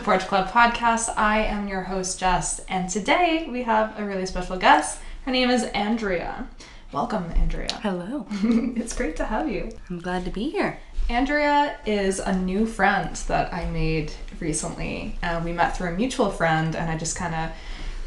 to Porch Club podcast. I am your host, Jess, and today we have a really special guest. Her name is Andrea. Welcome, Andrea. Hello. it's great to have you. I'm glad to be here. Andrea is a new friend that I made recently. Uh, we met through a mutual friend, and I just kind of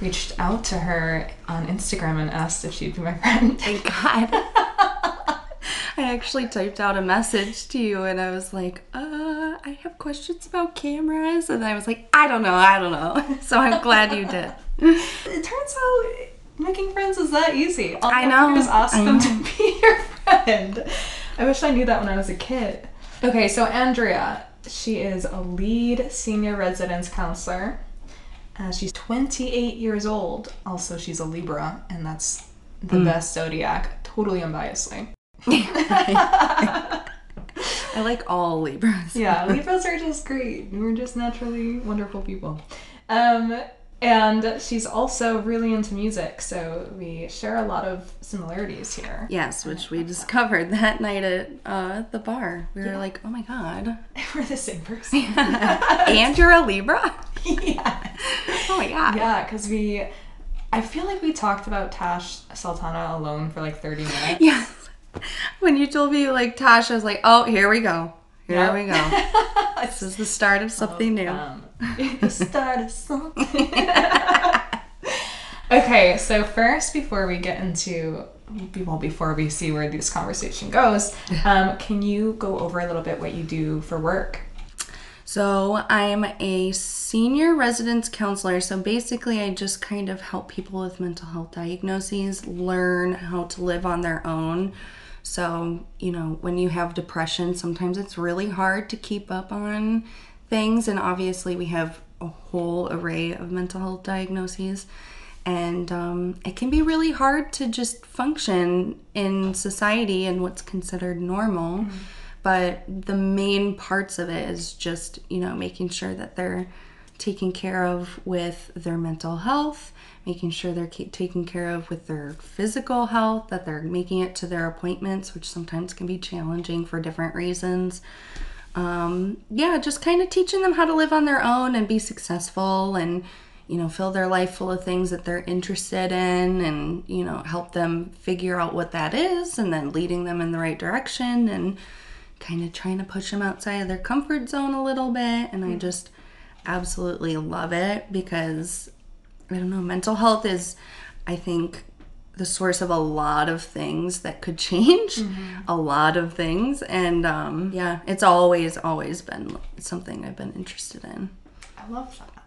reached out to her on Instagram and asked if she'd be my friend. Thank God. I actually typed out a message to you and I was like, uh, I have questions about cameras. And I was like, I don't know, I don't know. So I'm glad you did. It turns out making friends is that easy. All I you have to know, is ask them to be your friend. I wish I knew that when I was a kid. Okay, so Andrea, she is a lead senior residence counselor. Uh, she's 28 years old. Also, she's a Libra, and that's the Hmm. best zodiac, totally unbiasedly. I like all Libras. Yeah, Libras are just great. We're just naturally wonderful people. Um, and she's also really into music, so we share a lot of similarities here. Yes, which we discovered that night at uh, the bar. We were like, oh my God. We're the same person. and you're a Libra? yeah. Oh my God. Yeah, because we, I feel like we talked about Tash Sultana alone for like 30 minutes. Yes. When you told me like Tasha, I was like, oh, here we go. Here Yep. we go. This is the start of something new. Um, the start of something. okay, so first, before we get into, well, before we see where this conversation goes, um, can you go over a little bit what you do for work? So, I'm a senior residence counselor. So, basically, I just kind of help people with mental health diagnoses learn how to live on their own. So, you know, when you have depression, sometimes it's really hard to keep up on things. And obviously, we have a whole array of mental health diagnoses. And um, it can be really hard to just function in society and what's considered normal but the main parts of it is just you know making sure that they're taken care of with their mental health making sure they're taken care of with their physical health that they're making it to their appointments which sometimes can be challenging for different reasons. Um, yeah just kind of teaching them how to live on their own and be successful and you know fill their life full of things that they're interested in and you know help them figure out what that is and then leading them in the right direction and kind of trying to push them outside of their comfort zone a little bit. And i just absolutely love it because i don't know mental health is i think the source of a lot of things that could change a lot of things and um, yeah it's always always been something i've been interested in I love that.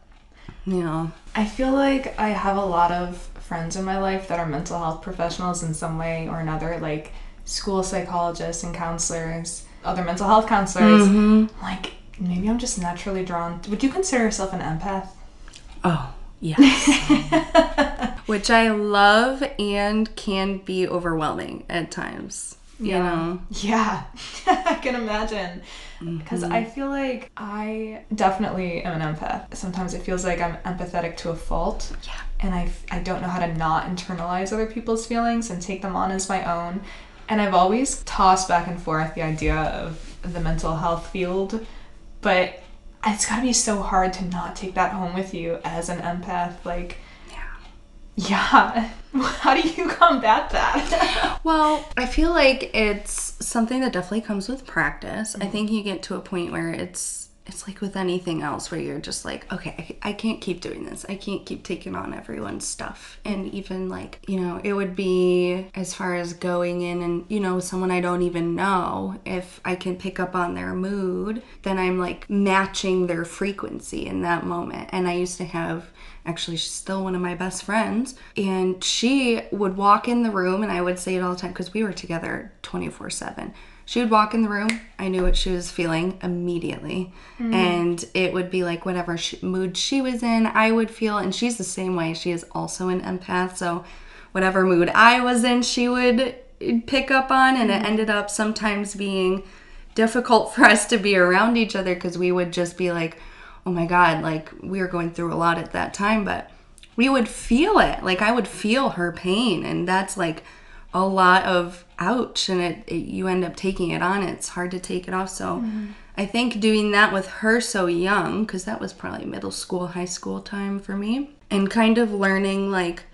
you know I feel like I have a lot of friends in my life that are mental health professionals in some way or another, like school psychologists and counselors, other mental health counselors. Mm-hmm. Like, maybe I'm just naturally drawn. Would you consider yourself an empath? Oh, yes. Which I love and can be overwhelming at times. You know? Yeah, I can imagine. Because I mm-hmm. feel like I definitely am an empath. Sometimes it feels like I'm empathetic to a fault. Yeah. And I don't know how to not internalize other people's feelings and take them on as my own. And I've always tossed back and forth the idea of the mental health field. But it's gotta be so hard to not take that home with you as an empath. Like, Yeah. yeah. How do you combat that? Well, I feel like it's something that definitely comes with practice. I mm-hmm. think you get to a point where it's it's like with anything else where you're just like, okay, I, can't keep doing this. I can't keep taking on everyone's stuff. And even like, you know, it would be as far as going in and, you know, someone I don't even know, if I can pick up on their mood, then I'm like matching their frequency in that moment. And I used to have actually she's still one of my best friends and she would walk in the room and i would say it all the time because we were together 24 7 she would walk in the room. I knew what she was feeling immediately. Mm. And it would be like whatever she, mood she was in i would feel. And she's the same way. She is also an empath. So whatever mood i was in she would uh, pick up on. And it mm. ended up sometimes being difficult for us to be around each other because we would just be like oh my god like we were going through a lot at that time. But we would feel it. Like i would feel her pain. And that's like a lot of ouch and it, it you end up taking it on it's hard to take it off so mm-hmm. I think doing that with her so young, because that was probably middle school, high school time for me, and kind of learning like,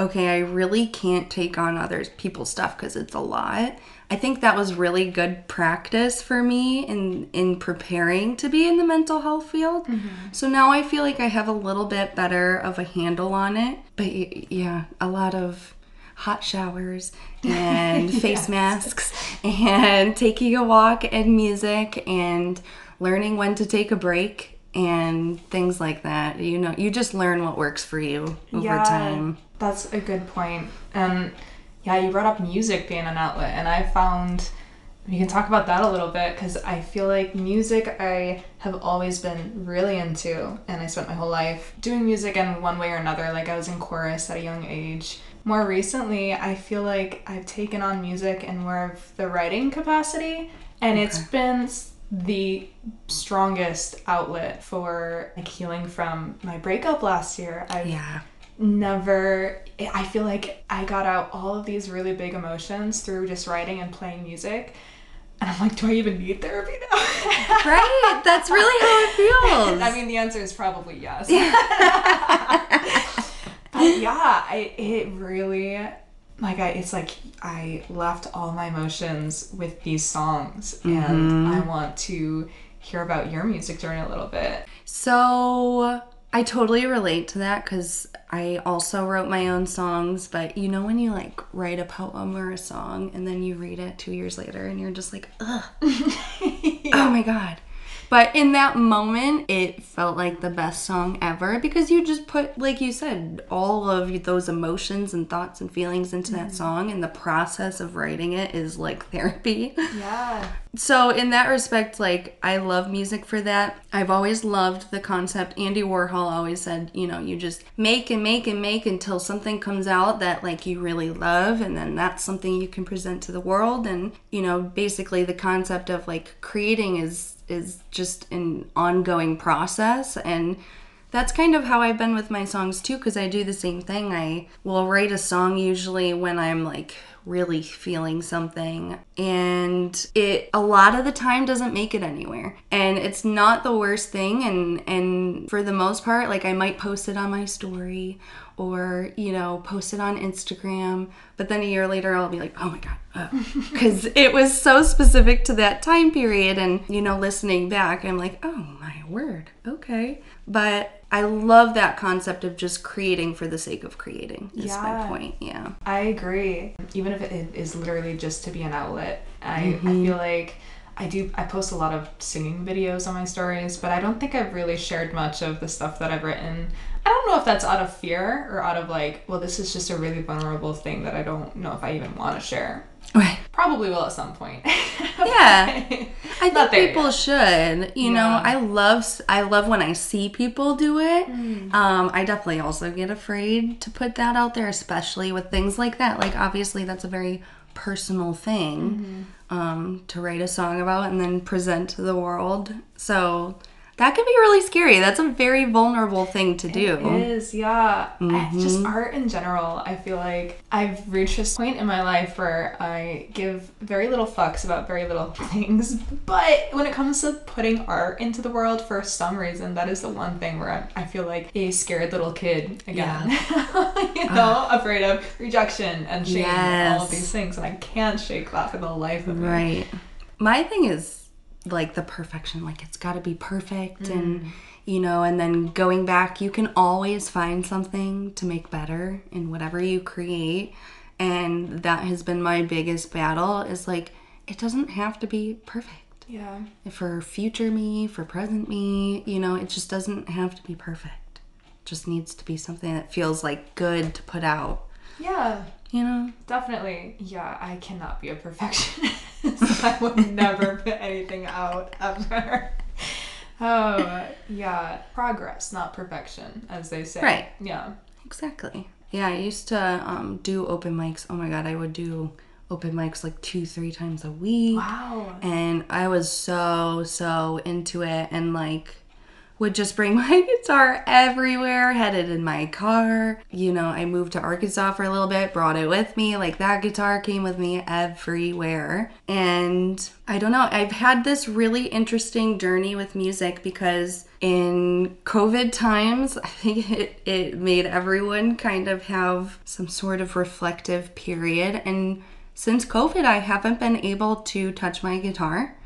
okay, I really can't take on other people's stuff because it's a lot. I think that was really good practice for me in in preparing to be in the mental health field. Mm-hmm. So now I feel like I have a little bit better of a handle on it. But yeah, a lot of hot showers and face masks and taking a walk and music and learning when to take a break and things like that. You know, you just learn what works for you over time. That's a good point. And yeah, you brought up music being an outlet, and I found we can talk about that a little bit because I feel like music I have always been really into, and I spent my whole life doing music in one way or another. Like I was in chorus at a young age. More recently, I feel like I've taken on music and more of the writing capacity, and it's been the strongest outlet for like healing from my breakup last year. I've Yeah. never i feel like i got out all of these really big emotions through just writing and playing music and i'm like do i even need therapy now Right? That's really how it feels. i mean the answer is probably yes yeah I, it really like I, it's like i left all my emotions with these songs and mm-hmm. i want to hear about your music journey a little bit So I totally relate to that because I also wrote my own songs. But you know, when you like write a poem or a song and then you read it two years later and you're just like, ugh, oh my God. But in that moment, it felt like the best song ever because you just put, like you said, all of those emotions and thoughts and feelings into that mm-hmm. song, and the process of writing it is like therapy. yeah So in that respect, like I love music for that. I've always loved the concept. Andy Warhol always said, you know, you just make and make and make until something comes out that like you really love and then that's something you can present to the world and you know, basically the concept of like creating is is just an ongoing process and that's kind of how I've been with my songs too, because I do the same thing. I will write a song usually when I'm like really feeling something, and it a lot of the time doesn't make it anywhere. And it's not the worst thing. And and for the most part, like I might post it on my story or you know post it on Instagram, but then a year later I'll be like, oh my god, oh. because it was so specific to that time period. And you know, listening back, I'm like, oh my word, okay. But I love that concept of just creating for the sake of creating. Is my Yeah. point. Yeah. I agree. Even if it is literally just to be an outlet, I, Mm-hmm. I feel like I do. I post a lot of singing videos on my stories, but I don't think I've really shared much of the stuff that I've written. I don't know if that's out of fear or out of like, well, this is just a really vulnerable thing that I don't know if I even want to share. Right. Probably will at some point. Yeah. I think people yet. should. You know, I love I love when I see people do it. Mm. Um, I definitely also get afraid to put that out there, especially with things like that. Like obviously that's a very personal thing Mm-hmm. um, to write a song about and then present to the world. So that can be really scary. That's a very vulnerable thing to do. It is, yeah. I- Mm-hmm. just art in general. I feel like I've reached this point in my life where I give very little fucks about very little things. But when it comes to putting art into the world, for some reason, that is the one thing where I, I feel like a scared little kid again. you know, afraid of rejection and shame and all of these things. And I can't shake that for the life of me. Right. My thing is like the perfection, like it's got to be perfect and mm. you know, and then going back, you can always find something to make better in whatever you create. And that has been my biggest battle is like it doesn't have to be perfect. Yeah. For future me, for present me, you know, it just doesn't have to be perfect. It just needs to be something that feels like good to put out, Yeah. You know? Definitely. Yeah, I cannot be a perfectionist. I would never put anything out ever. Oh, yeah. Progress, not perfection, as they say. Right. Yeah. Exactly. Yeah, I used to um, do open mics. Oh my god, I would do open mics like two, three times a week. Wow. And I was so, so into it. And like, would just bring my guitar everywhere, had it in my car. You know, I moved to Arkansas for a little bit, brought it with me. Like that guitar came with me everywhere. And I don't know, I've had this really interesting journey with music because in COVID times, I think it, it made everyone kind of have some sort of reflective period. And since COVID, I haven't been able to touch my guitar.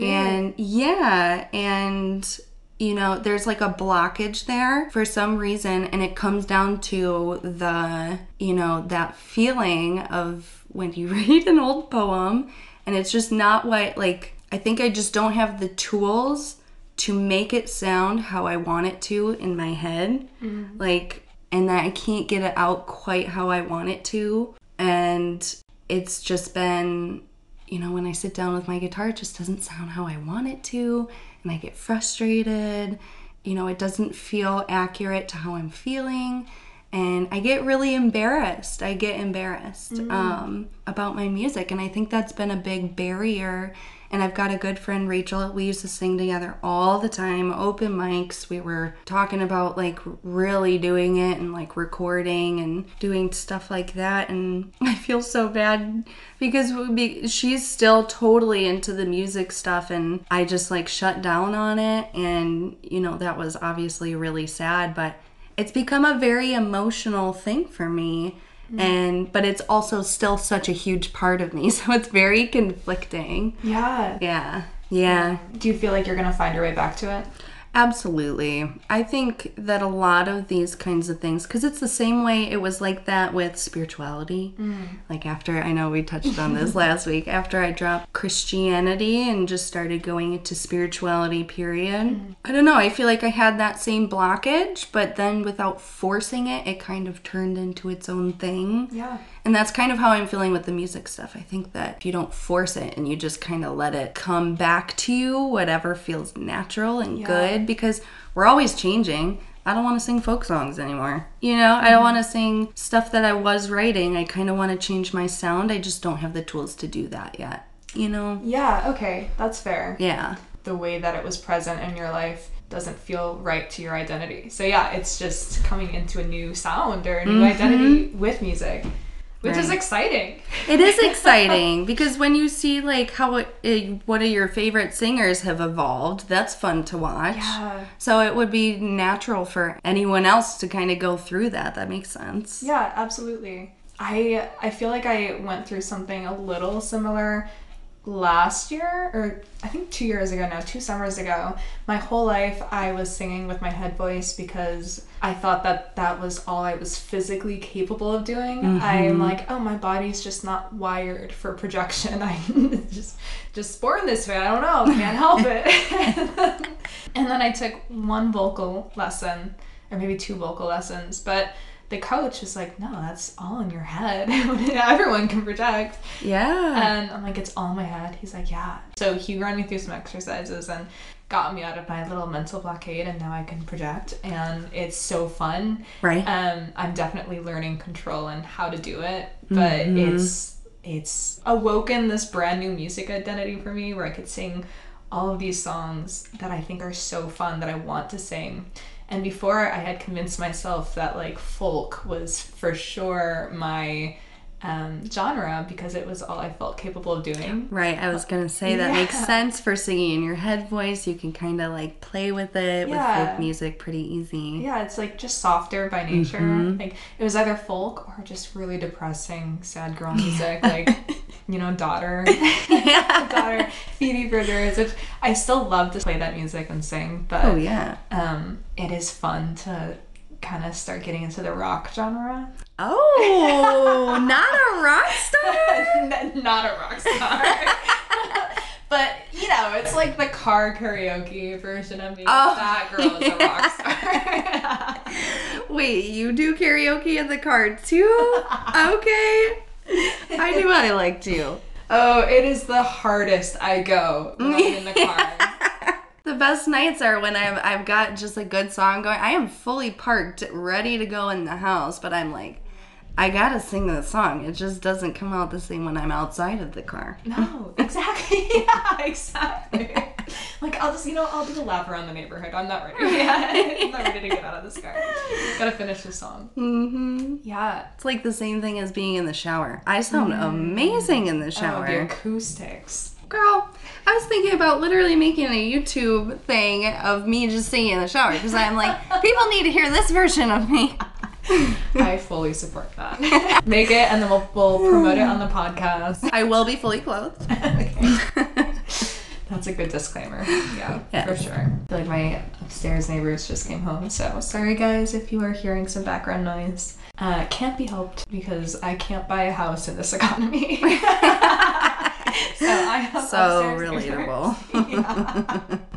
And yeah, and you know, there's like a blockage there for some reason, and it comes down to the, you know, that feeling of when you read an old poem and it's just not what, like, I think I just don't have the tools to make it sound how I want it to in my head. Mm-hmm. Like, and that I can't get it out quite how I want it to. And it's just been, you know, when I sit down with my guitar, it just doesn't sound how I want it to. And I get frustrated. You know, it doesn't feel accurate to how I'm feeling. And I get really embarrassed. I get embarrassed um, about my music. And I think that's been a big barrier. And I've got a good friend, Rachel. We used to sing together all the time, open mics. We were talking about like really doing it and like recording and doing stuff like that. And I feel so bad because be, she's still totally into the music stuff. And I just like shut down on it. And, you know, that was obviously really sad. But it's become a very emotional thing for me Mm-hmm. and but it's also still such a huge part of me so it's very conflicting Yeah. yeah yeah Do you feel like you're gonna find your way back to it? Absolutely. I think that a lot of these kinds of things because it's the same way it was like that with spirituality. Mm. Like after i know we touched on this last week after i dropped christianity and just started going into spirituality period mm. i don't know i feel like i had that same blockage but then without forcing it it kind of turned into its own thing. Yeah. And that's kind of how I'm feeling with the music stuff. I think that if you don't force it and you just kind of let it come back to you, whatever feels natural and Yeah. good, because we're always changing. I don't want to sing folk songs anymore. You know, I don't mm-hmm. want to sing stuff that I was writing. I kind of want to change my sound. I just don't have the tools to do that yet. You know? Yeah, okay, that's fair. Yeah. The way that it was present in your life doesn't feel right to your identity. So yeah, it's just coming into a new sound or a new mm-hmm. identity with music, which is exciting. It is exciting because when you see like how it, it, one of your favorite singers have evolved, that's fun to watch. Yeah. So it would be natural for anyone else to kind of go through that. That makes sense. Yeah, absolutely. I I feel like I went through something a little similar last year or I think 2 years ago now, 2 summers ago. My whole life I was singing with my head voice because I thought that that was all I was physically capable of doing. I'm mm-hmm. like, "Oh, my body's just not wired for projection. I just just born this way. I don't know. Can't help it." and then I took one vocal lesson or maybe two vocal lessons, but the coach was like, no, that's all in your head. Everyone can project. Yeah. And I'm like, it's all in my head. He's like, yeah. So he ran me through some exercises and got me out of my little mental blockade, and now I can project, and it's so fun. right. Um, I'm definitely learning control and how to do it, but it's it's awoken this brand new music identity for me where I could sing all of these songs that I think are so fun that I want to sing. And before I had convinced myself that like folk was for sure my um, genre because it was all I felt capable of doing. right. I was going to say that makes sense for singing in your head voice. You can kind of like play with it with folk music pretty easy. Yeah, it's like just softer by nature. Mm-hmm. Like it was either folk or just really depressing, sad girl music, like you know, daughter, daughter, Phoebe Bridgers. Which I still love to play that music and sing, but Oh, yeah. um, it is fun to kind of start getting into the rock genre. Oh, not a rock star? Not a rock star. But you know, it's like the car karaoke version of me. Oh, that girl is a rock star. Wait, you do karaoke in the car too? Okay. I knew I liked you. Oh, it is the hardest I go in the car. The best nights are when I've I've got just a good song going. I am fully parked, ready to go in the house, but I'm like, I gotta sing the song. It just doesn't come out the same when I'm outside of the car. No, exactly. Yeah, exactly. Like I'll just, you know, I'll do the lap around the neighborhood. I'm not ready. Yeah, I'm not ready to get out of this car. Gotta finish this song. Mm-hmm. Yeah. It's like the same thing as being in the shower. I sound amazing in the Oh, shower. the acoustics. Girl, I was thinking about literally making a YouTube thing of me just singing in the shower because I'm like, people need to hear this version of me. I fully support that. Make it, and then we'll, we'll promote it on the podcast. I will be fully clothed. That's a good disclaimer. Yeah, Yes. for sure. I feel like my upstairs neighbors just came home, so sorry guys if you are hearing some background noise. Uh, can't be helped because I can't buy a house in this economy. So I have So relatable.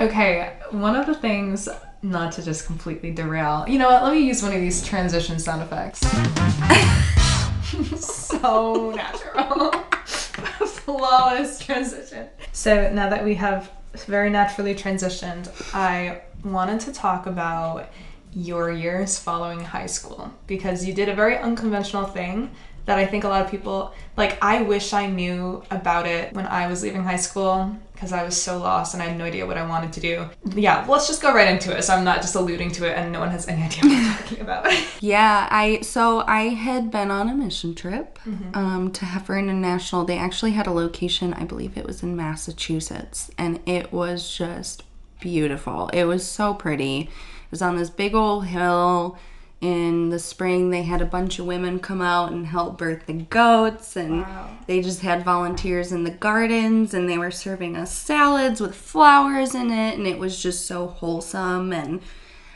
Okay, one of the things, not to just completely derail, you know what? Let me use one of these transition sound effects. so natural. Flawless transition. So now that we have very naturally transitioned, I wanted to talk about your years following high school because you did a very unconventional thing that I think a lot of people like I wish I knew about it when I was leaving high school because I was so lost and I had no idea what I wanted to do. Yeah, let's just go right into it so I'm not just alluding to it and no one has any idea what I'm talking about. Yeah, I so I had been on a mission trip um, to Heifer International. They actually had a location, I believe it was in Massachusetts, and it was just beautiful. It was so pretty. It was on this big old hill. In the spring, they had a bunch of women come out and help birth the goats, and Wow. they just had volunteers in the gardens, and they were serving us salads with flowers in it, and it was just so wholesome and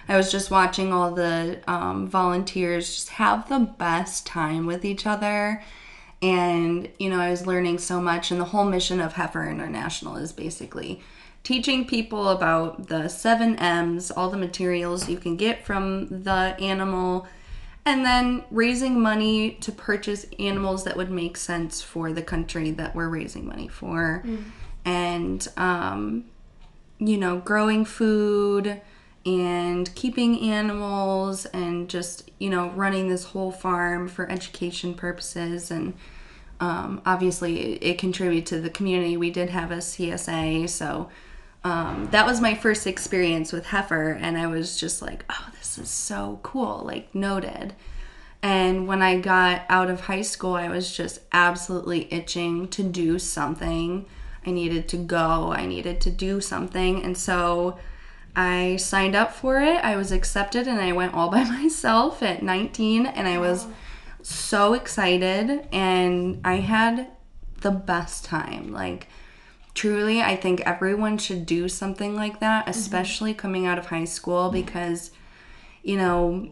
I was just watching all the um, volunteers just have the best time with each other. And, you know, I was learning so much. And the whole mission of Heifer International is basically teaching people about the seven M's, all the materials you can get from the animal, and then raising money to purchase animals that would make sense for the country that we're raising money for. And, um, you know, growing food and keeping animals and just, you know, running this whole farm for education purposes. And um, obviously, it, contributed to the community. We did have a CSA, so um, that was my first experience with Heifer, and I was just like, oh, this is so cool, like, noted. And when I got out of high school, I was just absolutely itching to do something. I needed to go, I needed to do something. And so I signed up for it. I was accepted, and I went all by myself at 19, and I was so excited. And I had the best time. Like, truly, I think everyone should do something like that, especially coming out of high school, because, you know,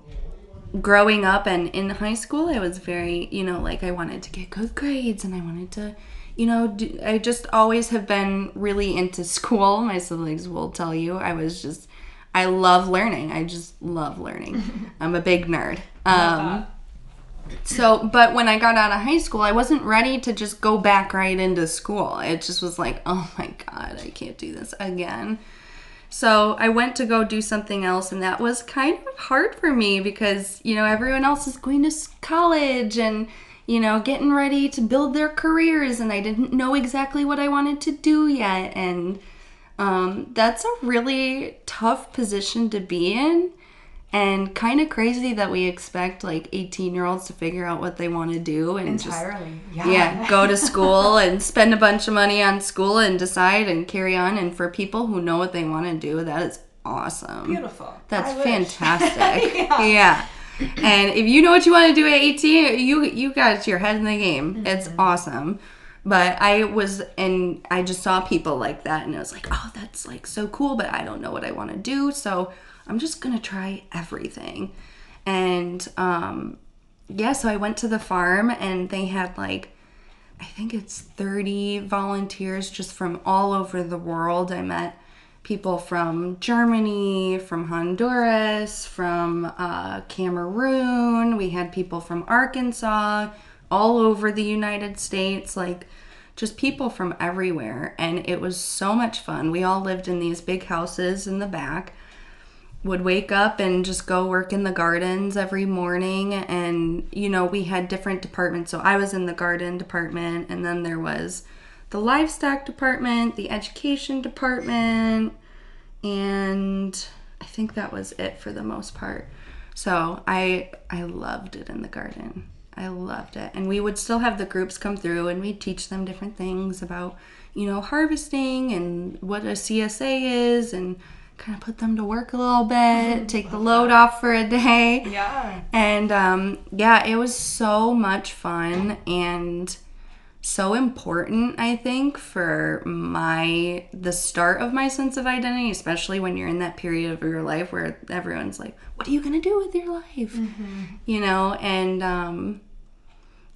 growing up and in high school, I was very, you know, like I wanted to get good grades and I wanted to, you know, do, I just always have been really into school. My siblings will tell you. I was just, I love learning. I just love learning. I'm a big nerd. Um, so, but when I got out of high school, I wasn't ready to just go back right into school. It just was like, oh my God, I can't do this again. So I went to go do something else, and that was kind of hard for me because, you know, everyone else is going to college and, you know, getting ready to build their careers, and I didn't know exactly what I wanted to do yet. And um, that's a really tough position to be in, and kind of crazy that we expect like 18 year olds to figure out what they want to do and just Yeah. yeah, go to school and spend a bunch of money on school and decide and carry on. And for people who know what they want to do, that is awesome. Beautiful. That's I fantastic. Yeah. yeah. And if you know what you want to do at 18, you you got your head in the game. Mm-hmm. It's awesome. But I was and I just saw people like that and I was like, "Oh, that's like so cool, but I don't know what I want to do." So, I'm just to try everything. And um yeah, so I went to the farm and they had like I think it's 30 volunteers just from all over the world. I met people from Germany, from Honduras, from uh, Cameroon. We had people from Arkansas, all over the United States, like just people from everywhere. And it was so much fun. We all lived in these big houses in the back would wake up and just go work in the gardens every morning and you know we had different departments so i was in the garden department and then there was the livestock department, the education department, and I think that was it for the most part. So I I loved it in the garden. I loved it. And we would still have the groups come through and we'd teach them different things about, you know, harvesting and what a CSA is and kind of put them to work a little bit, take the load off for a day. Yeah. And um, yeah, it was so much fun and so important, I think, for my the start of my sense of identity, especially when you're in that period of your life where everyone's like, "What are you gonna do with your life?" You know, and um,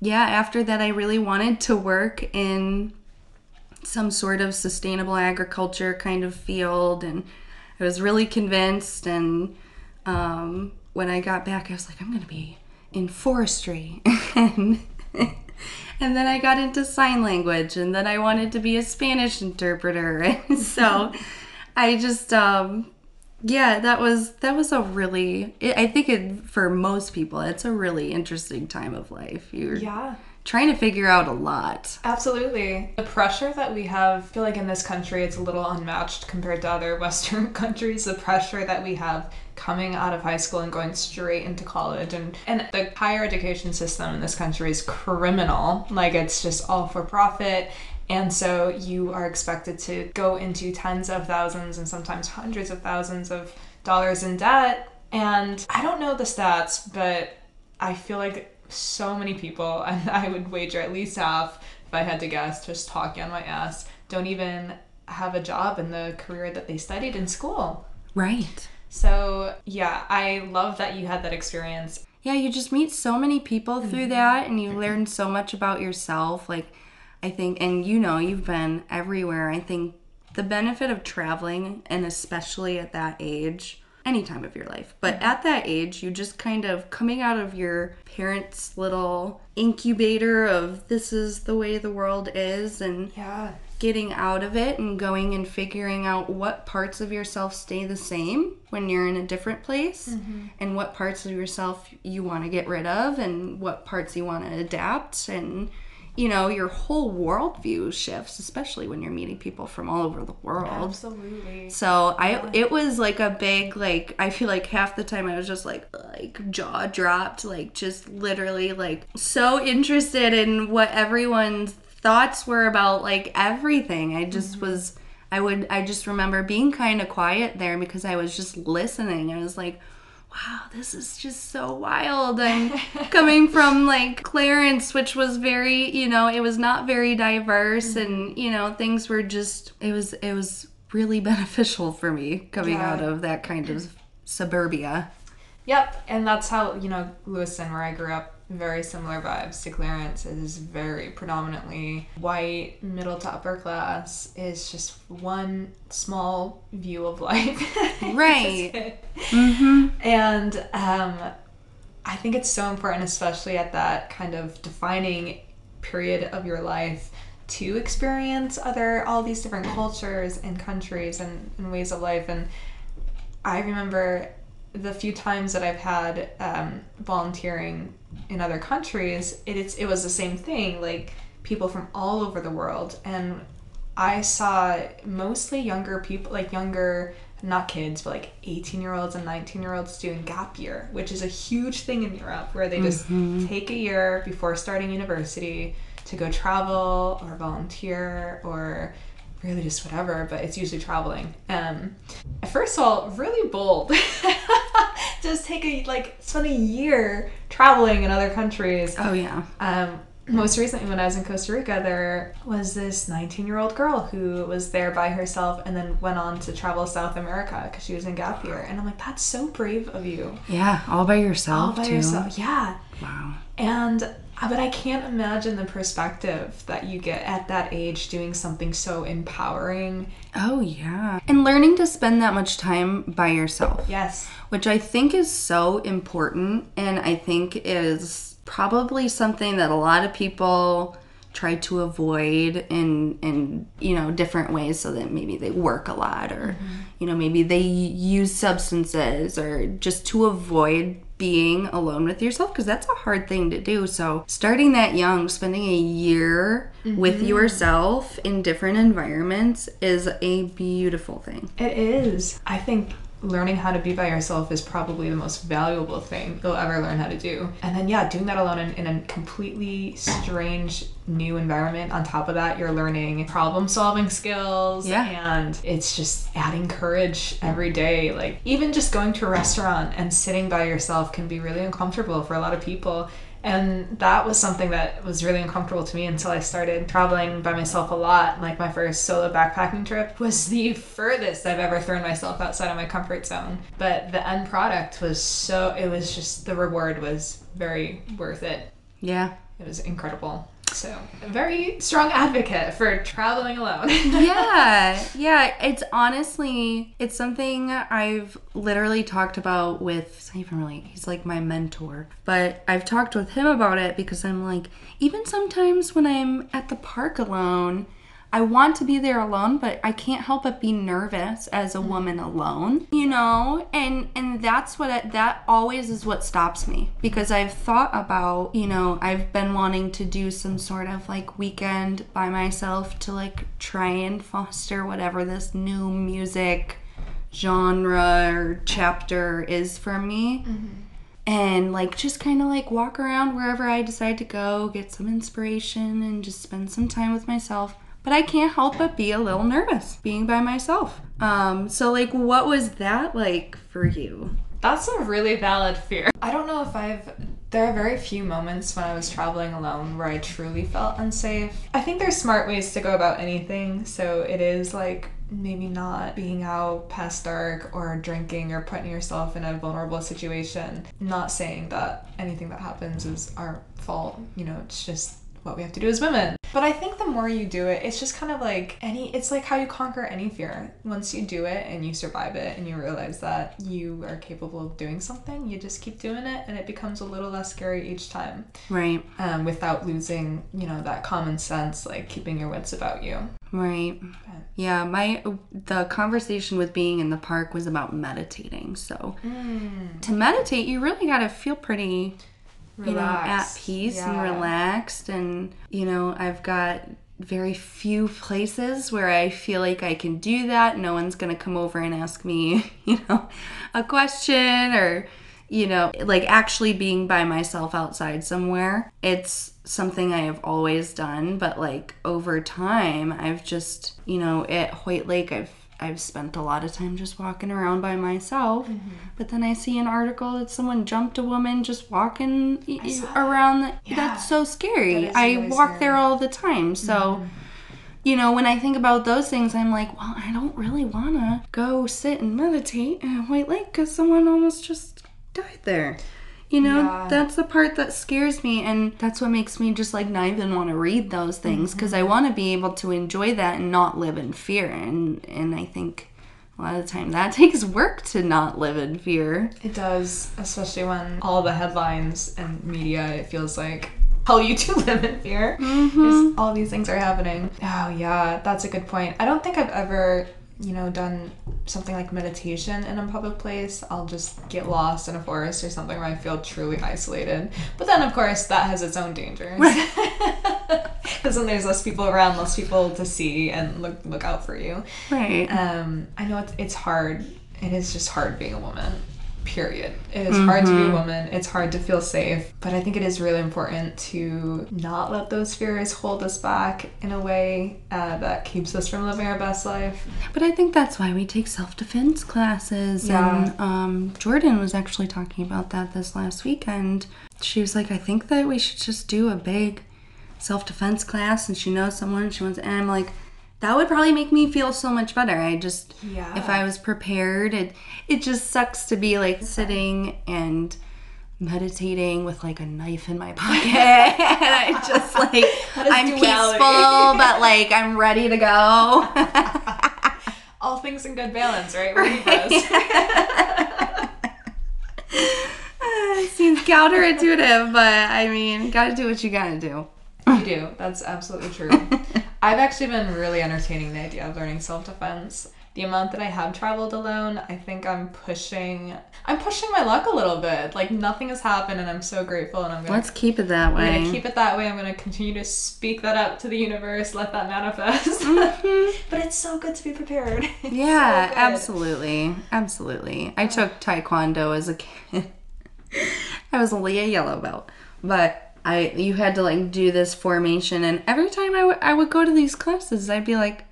yeah, after that, I really wanted to work in some sort of sustainable agriculture kind of field, and I was really convinced. And um, when I got back, I was like, I'm gonna be in forestry, and and then I got into sign language, and then I wanted to be a Spanish interpreter, and so I just um, yeah, that was that was a really. I think it, for most people, it's a really interesting time of life. You're Yeah. Trying to figure out a lot. Absolutely. The pressure that we have, I feel like in this country, it's a little unmatched compared to other Western countries. The pressure that we have coming out of high school and going straight into college. And, and the higher education system in this country is criminal. Like, it's just all for profit. And so you are expected to go into tens of thousands and sometimes hundreds of thousands of dollars in debt. And I don't know the stats, but I feel like so many people, and I would wager at least half, if I had to guess, just talking on my ass, don't even have a job in the career that they studied in school. Right. So, yeah, I love that you had that experience. Yeah, you just meet so many people through mm-hmm. that, and you learn so much about yourself. Like, I think, and you know, you've been everywhere. I think the benefit of traveling, and especially at that age, any time of your life, but at that age, you just kind of coming out of your parents' little incubator of this is the way the world is, and Yeah. getting out of it and going and figuring out what parts of yourself stay the same when you're in a different place mm-hmm. and what parts of yourself you want to get rid of and what parts you want to adapt and you know your whole worldview shifts especially when you're meeting people from all over the world Absolutely. so I it was like a big like I feel like half the time I was just like like jaw dropped like just literally like so interested in what everyone's thoughts were about like everything. I just mm-hmm. was I would I just remember being kind of quiet there because I was just listening. I was like Wow, this is just so wild. And coming from like Clarence, which was very, you know, it was not very diverse and, mm-hmm. you know, things were just it was it was really beneficial for me coming Yeah. out of that kind of suburbia. Yep, and that's how you know Lewis Lewiston, where I grew up, very similar vibes to Clarence. It is very predominantly white, middle to upper class. Is just one small view of life, Right. mm-hmm. And um, I think it's so important, especially at that kind of defining period of your life, to experience other all these different cultures and countries and, and ways of life. And I remember the few times that I've had um, volunteering in other countries, it, it's, it was the same thing. Like people from all over the world, and I saw mostly younger people, like younger, not kids, but like 18 year olds and 19 year olds doing gap year, which is a huge thing in Europe where they just mm-hmm. take a year before starting university to go travel or volunteer or really just whatever, but it's usually traveling. Um, first of all, really bold. just take a, like, spend a year traveling in other countries. Oh yeah. Um, most recently, when I was in Costa Rica, there was this 19 year old girl who was there by herself and then went on to travel South America because she was in gap year. And I'm like, that's so brave of you. Yeah, all by yourself All by too. yourself. Yeah. Wow. And, Ah, but I can't imagine the perspective that you get at that age doing something so empowering. Oh yeah. And learning to spend that much time by yourself. Yes. which I think is so important and I think is probably something that a lot of people try to avoid in in you know different ways so that maybe they work a lot or mm-hmm. you know maybe they use substances or just to avoid being alone with yourself because that's a hard thing to do. So, starting that young, spending a year with mm-hmm. yourself in different environments is a beautiful thing. It is. I think learning how to be by yourself is probably the most valuable thing you'll ever learn how to do. And then, yeah, doing that alone in, in a completely strange new environment. On top of that, you're learning problem solving skills. Yeah. And it's just adding courage every day. Like, even just going to a restaurant and sitting by yourself can be really uncomfortable for a lot of people. And that was something that was really uncomfortable to me until I started traveling by myself a lot. Like my first solo backpacking trip was the furthest I've ever thrown myself outside of my comfort zone. But the end product was so, it was just, the reward was very worth it. Yeah. It was incredible. So, a very strong advocate for traveling alone. yeah, yeah. It's honestly, it's something I've literally talked about with. It's not even really. He's like my mentor, but I've talked with him about it because I'm like, even sometimes when I'm at the park alone, I want to be there alone, but I can't help but be nervous as a mm. woman alone, you know? And and that's what I, that always is what stops me because I've thought about, you know, I've been wanting to do some sort of like weekend by myself to like try and foster whatever this new music genre or chapter is for me mm-hmm. and like just kind of like walk around wherever I decide to go, get some inspiration, and just spend some time with myself. But I can't help but be a little nervous being by myself. Um, so like, what was that like for you? That's a really valid fear. I don't know if I've. There are very few moments when I was traveling alone where I truly felt unsafe. I think there's smart ways to go about anything, so it is like maybe not being out past dark or drinking or putting yourself in a vulnerable situation. Not saying that anything that happens is our fault, you know, it's just what we have to do as women. But I think the more you do it, it's just kind of like any it's like how you conquer any fear. Once you do it and you survive it and you realize that you are capable of doing something, you just keep doing it and it becomes a little less scary each time. Right, Um, without losing, you know, that common sense, like keeping your wits about you. right. Yeah, my the conversation with being in the park was about meditating. So to meditate, you really got to feel pretty you know, at peace and relaxed. And, you know, I've got very few places where I feel like I can do that. No one's going to come over and ask me, you know, a question or, you know, like actually being by myself outside somewhere. It's something I have always done, but like over time, I've just, you know, at Hoyt Lake, I've I've spent a lot of time just walking around by myself, Mm-hmm. but then I see an article that someone jumped a woman just walking around. The, Yeah. That's so scary. That I really walk scary. there all the time, so. You know, when I think about those things, I'm like, well, I don't really want to go sit and meditate at Hoyt Lake because someone almost just died there. You know, Yeah. that's the part that scares me, and that's what makes me just like not even want to read those things mm-hmm. because I want to be able to enjoy that and not live in fear. And and I think a lot of the time that takes work to not live in fear. It does, especially when all the headlines and media, it feels like tell you to live in fear. 'cause mm-hmm. All these things are happening. Oh, yeah, that's a good point. I don't think I've ever, you know, done something like meditation in a public place. I'll just get lost in a forest or something where I feel truly isolated. But then, of course, that has its own dangers. Because then there's less people around, less people to see and look look out for you. Right. Um, I know it's, it's hard. It is just hard being a woman. Period. It is hard to be a woman. It's hard to feel safe. But I think it is really important to not let those fears hold us back in a way uh, that keeps us from living our best life. But I think that's why we take self defense classes. Yeah. And um, Jordan was actually talking about that this last weekend. She was like, I think that we should just do a big self defense class. And she knows someone, she wants, and I'm like, that would probably make me feel so much better. I just, Yeah. if I was prepared, it, it just sucks to be like sitting and meditating with like a knife in my pocket. and I just like, I'm duality. peaceful, but like I'm ready to go. All things in good balance, right? Libras. It seems counterintuitive, but I mean, gotta do what you gotta do. You do. That's absolutely true. I've actually been really entertaining the idea of learning self defense. the amount that I have traveled alone, I think I'm pushing I'm pushing my luck a little bit. Like nothing has happened and I'm so grateful and I'm gonna Let's keep it that way. I'm gonna keep it that way. I'm gonna continue to speak that up to the universe, let that manifest. Mm-hmm. but it's so good to be prepared. It's Yeah, so absolutely. Absolutely. I took taekwondo as a kid. I was only a yellow belt, but I you had to like do this formation and every time I would I would go to these classes, I'd be like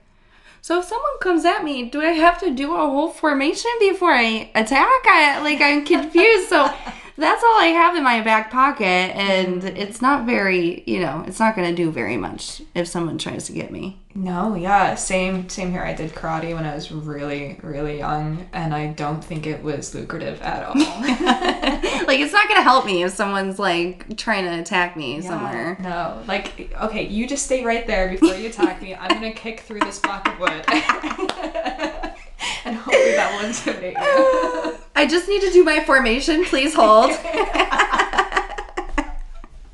so if someone comes at me, do I have to do a whole formation before I attack? I like I'm confused. So that's all I have in my back pocket and it's not very, you know, it's not going to do very much if someone tries to get me. No, yeah, same same here. I did karate when I was really, really young, and I don't think it was lucrative at all. like it's not gonna help me if someone's like trying to attack me somewhere. No, like okay, you just stay right there before you attack me. I'm gonna kick through this block of wood, and hopefully that will intimidate you. I just need to do my formation. Please hold.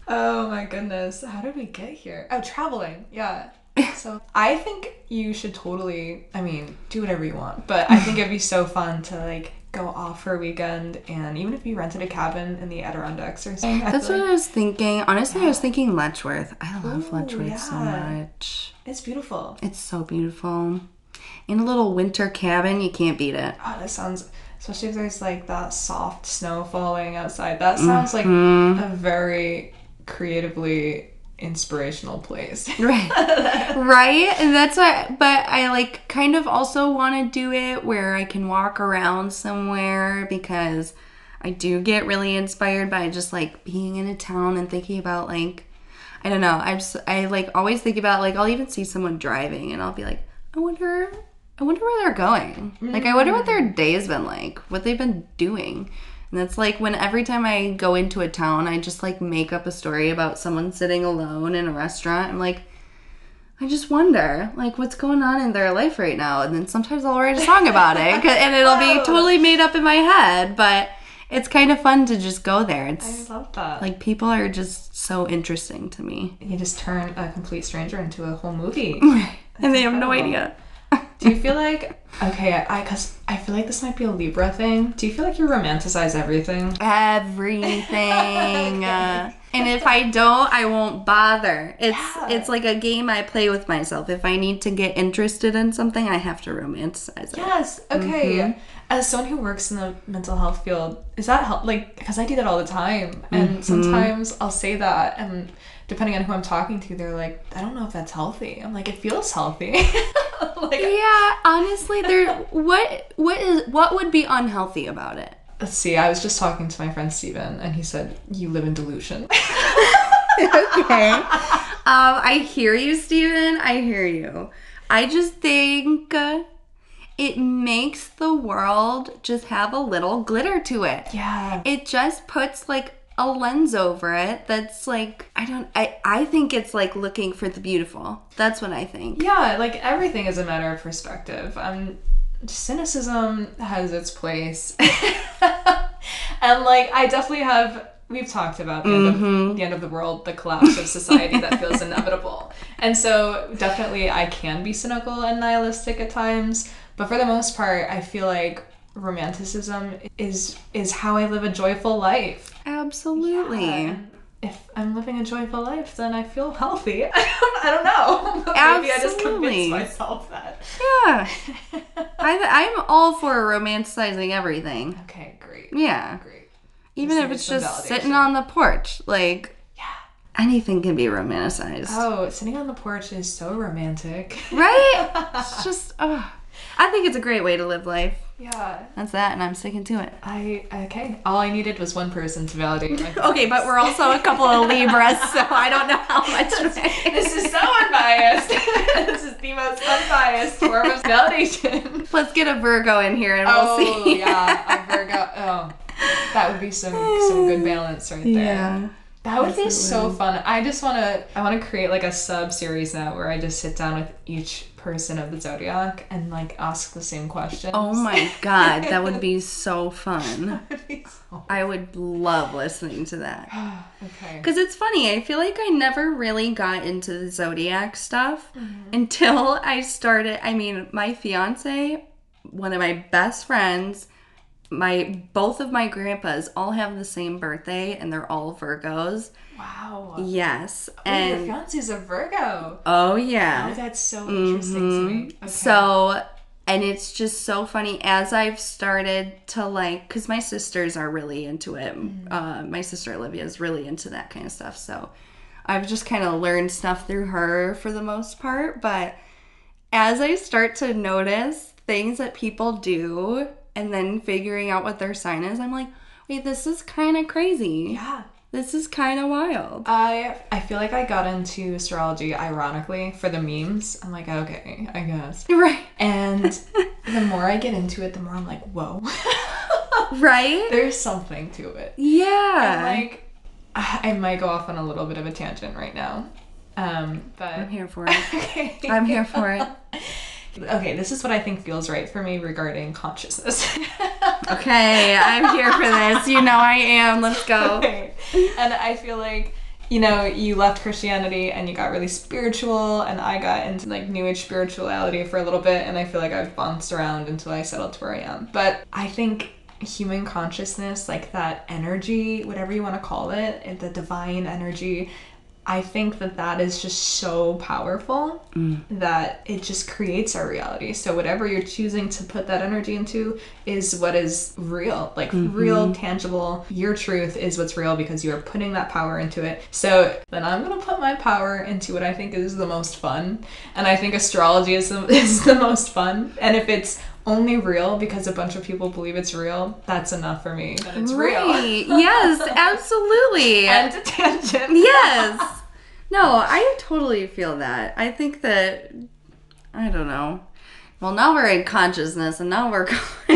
Oh my goodness, how did we get here? Oh, traveling, yeah. So I think you should totally, I mean, do whatever you want, but I think it'd be so fun to like go off for a weekend, and even if you rented a cabin in the Adirondacks or something. That's feel what like I was thinking. Honestly, I was thinking Letchworth. I love Letchworth so much. it's beautiful. It's so beautiful. In a little winter cabin, you can't beat it. Oh, that sounds, especially if there's like that soft snow falling outside. That sounds like Mm-hmm. a very creatively inspirational place. Right. right? And that's what but I like kind of also want to do it where I can walk around somewhere because I do get really inspired by just like being in a town and thinking about like I don't know. I just I like always think about like I'll even see someone driving and I'll be like, I wonder I wonder where they're going. Like I wonder what their mm. day's been like, what they've been doing. And it's like when every time I go into a town, I just like make up a story about someone sitting alone in a restaurant. I'm like, I just wonder, like, what's going on in their life right now. And then sometimes I'll write a song about it, and it'll be totally made up in my head. But it's kind of fun to just go there. I It's love that. like people are just so interesting to me, you just turn a complete stranger into a whole movie. and they have no idea. Do you feel like okay? I because I feel like this might be a Libra thing. Do you feel like you romanticize everything? Everything. Uh, and if I don't, I won't bother. It's Yeah. it's like a game I play with myself. If I need to get interested in something, I have to romanticize it. Yes. Okay. As someone who works in the mental health field, is that help? Like, because I do that all the time, and sometimes I'll say that, and depending on who I'm talking to, they're like, "I don't know if that's healthy." I'm like, "It feels healthy." like, Yeah, honestly, there. What what is what would be unhealthy about it? let's see. I was just talking to my friend Steven, and he said, "You live in delusion." okay. Um, I hear you, Steven. I hear you. I just think uh, it makes the world just have a little glitter to it. yeah. It just puts like a lens over it that's like I don't I I think it's like looking for the beautiful. That's what I think. Yeah, like everything is a matter of perspective. Um, cynicism has its place, and like I definitely have. We've talked about the, end of, the end of the world, the collapse of society that feels inevitable, and so definitely I can be cynical and nihilistic at times. But for the most part, I feel like romanticism is is how I live a joyful life. Absolutely. And if I'm living a joyful life, then I feel healthy. I don't know. Maybe I just Absolutely. convinced myself that. Yeah. I I'm all for romanticizing everything. Okay, great. Yeah. Great. Even Just if it's just validation. sitting on the porch, like Yeah. anything can be romanticized. Oh, sitting on the porch is so romantic. Right? It's just oh. I think it's a great way to live life. Yeah. That's that and I'm sticking to it. I okay. All I needed was one person to validate my Okay, but we're also a couple of Libras, so I don't know how much. This is so unbiased. this is the most unbiased form of validation. Let's get a Virgo in here and we'll oh, see. Oh yeah, a Virgo. Oh, that would be some some good balance right there. Yeah. That would be so fun. I just want to I want to create like a sub series now where I just sit down with each person of the zodiac and like ask the same question. Oh my god, that would be so fun. so I would love listening to that. okay. Because it's funny, I feel like I never really got into the zodiac stuff mm-hmm. until I started. I mean, my fiance one of my best friends, my both of my grandpas all have the same birthday and they're all Virgos. Wow. Yes. Oh, your And fiance's a Virgo. oh Oh, yeah. that's so interesting to me. Okay. Mm-hmm. So, and it's just so funny as I've started to like, because my sisters are really into it. Uh, my sister Olivia is really into that kind of stuff. So, I've just kind of learned stuff through her for the most part. But as I start to notice things that people do and then figuring out what their sign is, I'm like, wait, this is kind of crazy. yeah. This is kind of wild. I I feel like I got into astrology ironically for the memes. I'm like, okay, I guess. Right. And the more I get into it, the more I'm like, whoa. Right? There's something to it. Yeah. Like I might go off on a little bit of a tangent right now. Um, but I'm here for it. okay. I'm here for it. Okay, this is what I think feels right for me regarding consciousness. Okay, I'm here for this. You know I am. Let's go. Okay. And I feel like, you know, you left Christianity and you got really spiritual, and I got into like New Age spirituality for a little bit, and I feel like I've bounced around until I settled to where I am. But I think human consciousness, like that energy, whatever you want to call it, the divine energy, I think that that is just so powerful mm. that it just creates our reality. So whatever you're choosing to put that energy into is what is real, like mm-hmm. real, tangible. Your truth is what's real because you are putting that power into it. So then I'm gonna put my power into what I think is the most fun, and I think astrology is the, is the most fun. And if it's only real because a bunch of people believe it's real, that's enough for me. That it's real. Yes, absolutely. End of tangent. yes. No, I totally feel that. I think that I don't know. Well, now we're in consciousness, and now we're.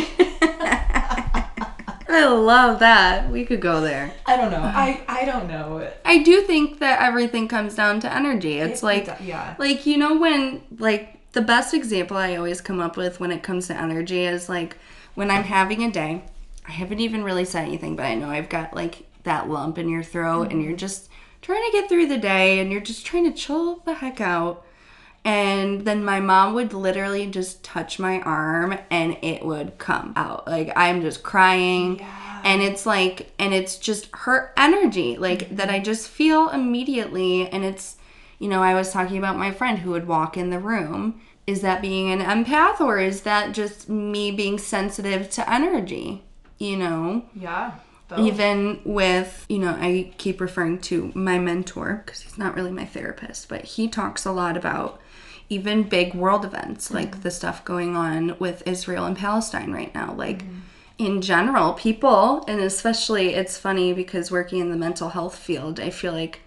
I love that. We could go there. I don't know. I I don't know. I do think that everything comes down to energy. It's like yeah. like you know when like the best example I always come up with when it comes to energy is like when I'm having a day. I haven't even really said anything, but I know I've got like that lump in your throat and you're mm-hmm. just trying to get through the day and you're just trying to chill the heck out. And then my mom would literally just touch my arm and it would come out. Like I'm just crying. And it's like, and it's just her energy, like that I mm-hmm. just feel immediately. And it's, you know, I was talking about my friend who would walk in the room. Is that being an empath or is that just me being sensitive to energy? You know? Yeah. both. even with you know i keep referring to my mentor because he's not really my therapist but he talks a lot about even big world events mm-hmm. like the stuff going on with israel and palestine right now like mm-hmm. in general people and especially it's funny because working in the mental health field i feel like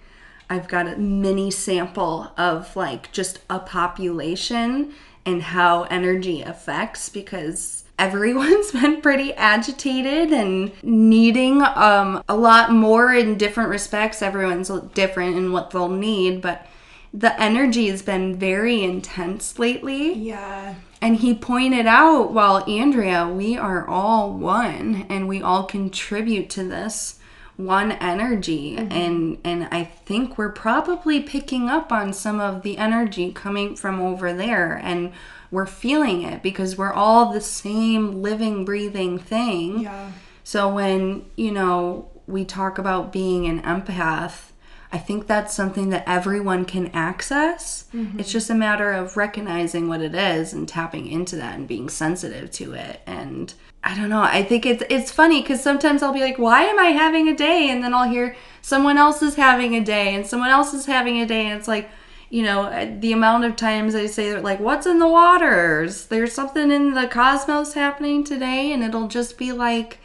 i've got a mini sample of like just a population and how energy affects because everyone's been pretty agitated and needing um, a lot more in different respects. Everyone's different in what they'll need, but the energy has been very intense lately. Yeah. And he pointed out, well, Andrea, we are all one and we all contribute to this one energy mm-hmm. and and I think we're probably picking up on some of the energy coming from over there and we're feeling it because we're all the same living breathing thing. Yeah. So when, you know, we talk about being an empath, I think that's something that everyone can access. Mm-hmm. It's just a matter of recognizing what it is and tapping into that and being sensitive to it. And I don't know. I think it's it's funny because sometimes I'll be like, "Why am I having a day?" And then I'll hear someone else is having a day, and someone else is having a day, and it's like, you know, uh, the amount of times I say like, "What's in the waters?" There's something in the cosmos happening today, and it'll just be like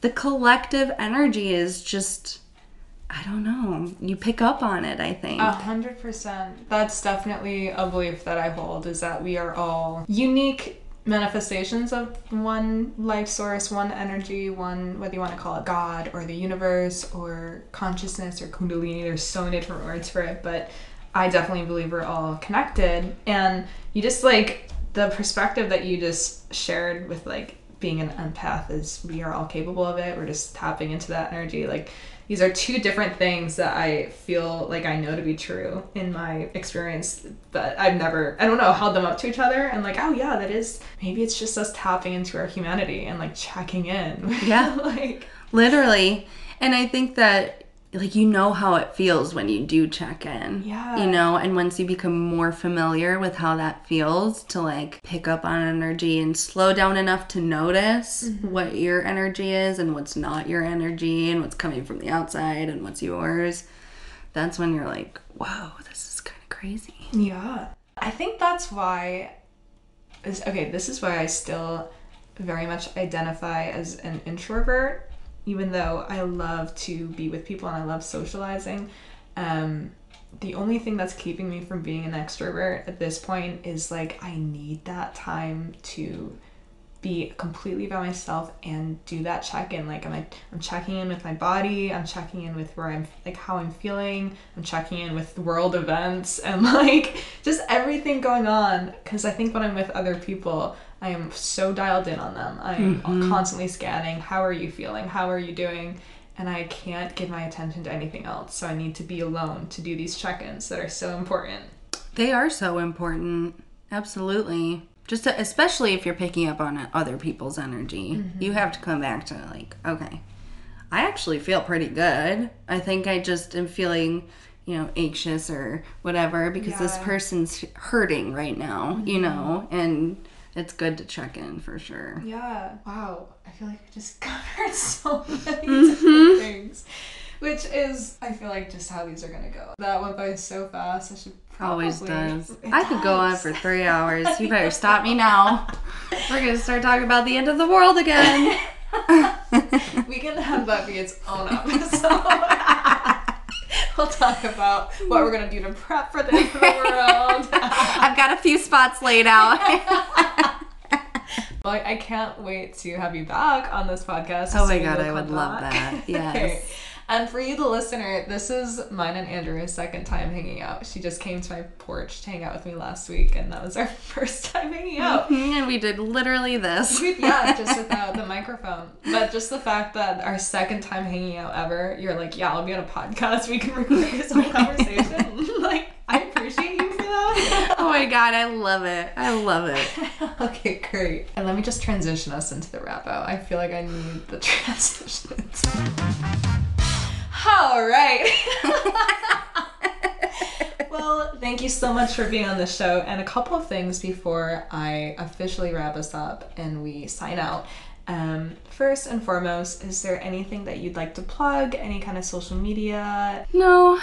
the collective energy is just I don't know. You pick up on it, I think. A hundred percent. That's definitely a belief that I hold is that we are all unique manifestations of one life source, one energy, one whether you want to call it God or the universe or consciousness or kundalini. There's so many different words for it, but I definitely believe we're all connected. And you just like the perspective that you just shared with like being an empath is we are all capable of it. We're just tapping into that energy. Like these are two different things that I feel like I know to be true in my experience, but I've never, I don't know, held them up to each other and like, oh yeah, that is, maybe it's just us tapping into our humanity and like checking in. Yeah. like, Literally. And I think that like you know how it feels when you do check in. Yeah. You know, and once you become more familiar with how that feels to like pick up on energy and slow down enough to notice mm-hmm. what your energy is and what's not your energy and what's coming from the outside and what's yours, that's when you're like, whoa, this is kind of crazy. Yeah. I think that's why okay, this is why I still very much identify as an introvert even though I love to be with people and I love socializing. Um the only thing that's keeping me from being an extrovert at this point is like I need that time to be completely by myself and do that check-in like I'm I'm checking in with my body I'm checking in with where I'm like how I'm feeling I'm checking in with world events and like just everything going on because I think when I'm with other people I am so dialed in on them. I'm mm-hmm. constantly scanning how are you feeling? How are you doing? And I can't give my attention to anything else. So I need to be alone to do these check-ins that are so important. They are so important. Absolutely. Just to, especially if you're picking up on other people's energy, mm-hmm. you have to come back to like, okay, I actually feel pretty good. I think I just am feeling, you know, anxious or whatever because this person's hurting right now, you mm-hmm. know, and it's good to check in for sure. Yeah. Wow. I feel like we just covered so many mm-hmm. different things. Which is, I feel like, just how these are gonna go. That went by so fast. I should probably. Always does. It I could go on for three hours. You better stop me now. We're gonna start talking about the end of the world again. We can have that be its own episode. We'll talk about what we're gonna do to prep for the end of the world. I've got a few spots laid out. Well, I can't wait to have you back on this podcast. Oh my God, I would love back. that. Yes. And for you, the listener, this is mine and Andrea's second time hanging out. She just came to my porch to hang out with me last week, and that was our first time hanging out. Mm-hmm, and we did literally this. yeah, just without the microphone. But just the fact that our second time hanging out ever, you're like, yeah, I'll be on a podcast. We can record this whole conversation. like, I appreciate you for that. Oh my god, I love it. I love it. okay, great. And let me just transition us into the wrap out. I feel like I need the transitions. All right. well, thank you so much for being on the show. And a couple of things before I officially wrap us up and we sign out. Um, first and foremost, is there anything that you'd like to plug? Any kind of social media? No,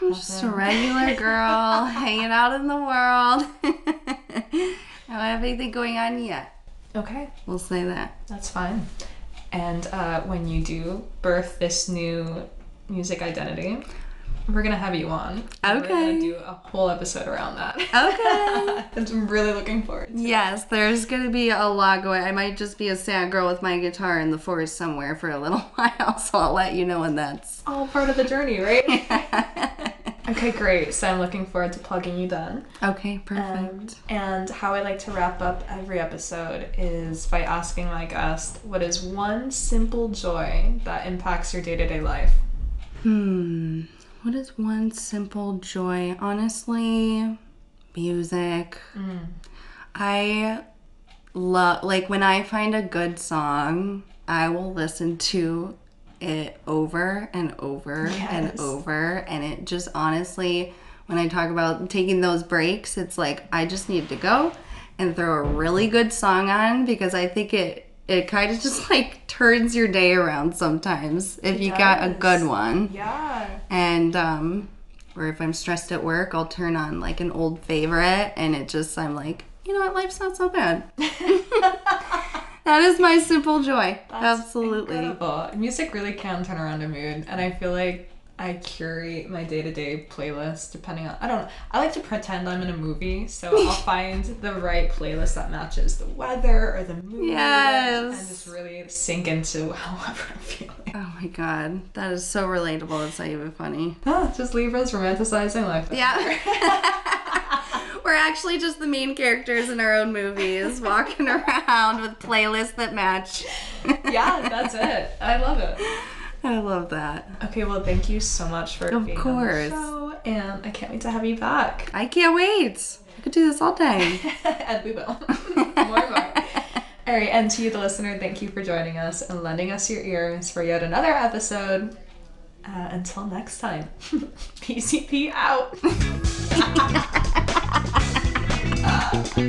I'm just a regular girl hanging out in the world. I don't have anything going on yet. Okay, We'll say that. That's fine. And uh, when you do birth this new music identity, we're gonna have you on. and We're Okay. gonna do a whole episode around that. Okay. I'm really looking forward. To. Yes, there's gonna be a lot going. I might just be a sad girl with my guitar in the forest somewhere for a little while, so I'll let you know when that's. All part of the journey, right? okay, great. So I'm looking forward to plugging you then. Okay, perfect. Um, and how I like to wrap up every episode is by asking my guest, what is one simple joy that impacts your day to day life? Hmm. What is one simple joy? Honestly, music. I love like when I find a good song, I will listen to it over and over Yes. and over and it just honestly when I talk about taking those breaks, it's like I just need to go and throw a really good song on because I think it it kind of just like turns your day around sometimes if you got a good one. Yeah. And um or if I'm stressed at work, I'll turn on like an old favorite and it just I'm like, you know what, life's not so bad. that is my simple joy. Absolutely. Incredible. Music really can turn around a mood, and I feel like I curate my day to day playlist depending on. I don't know. I like to pretend I'm in a movie, so I'll find the right playlist that matches the weather or the mood. Yes. And just really sink into however I'm feeling. Oh my god, that is so relatable. It's not even funny. Ah, just Libras romanticizing life. Yeah. We're actually just the main characters in our own movies, walking around with playlists that match. yeah, that's it. I love it. I love that. Okay, well, thank you so much for Of being course. on the show, and I can't wait to have you back. I can't wait. I could do this all day. and we will. more and more. All right, and to you, the listener, thank you for joining us and lending us your ears for yet another episode. Uh, until next time, PCP out. Okay.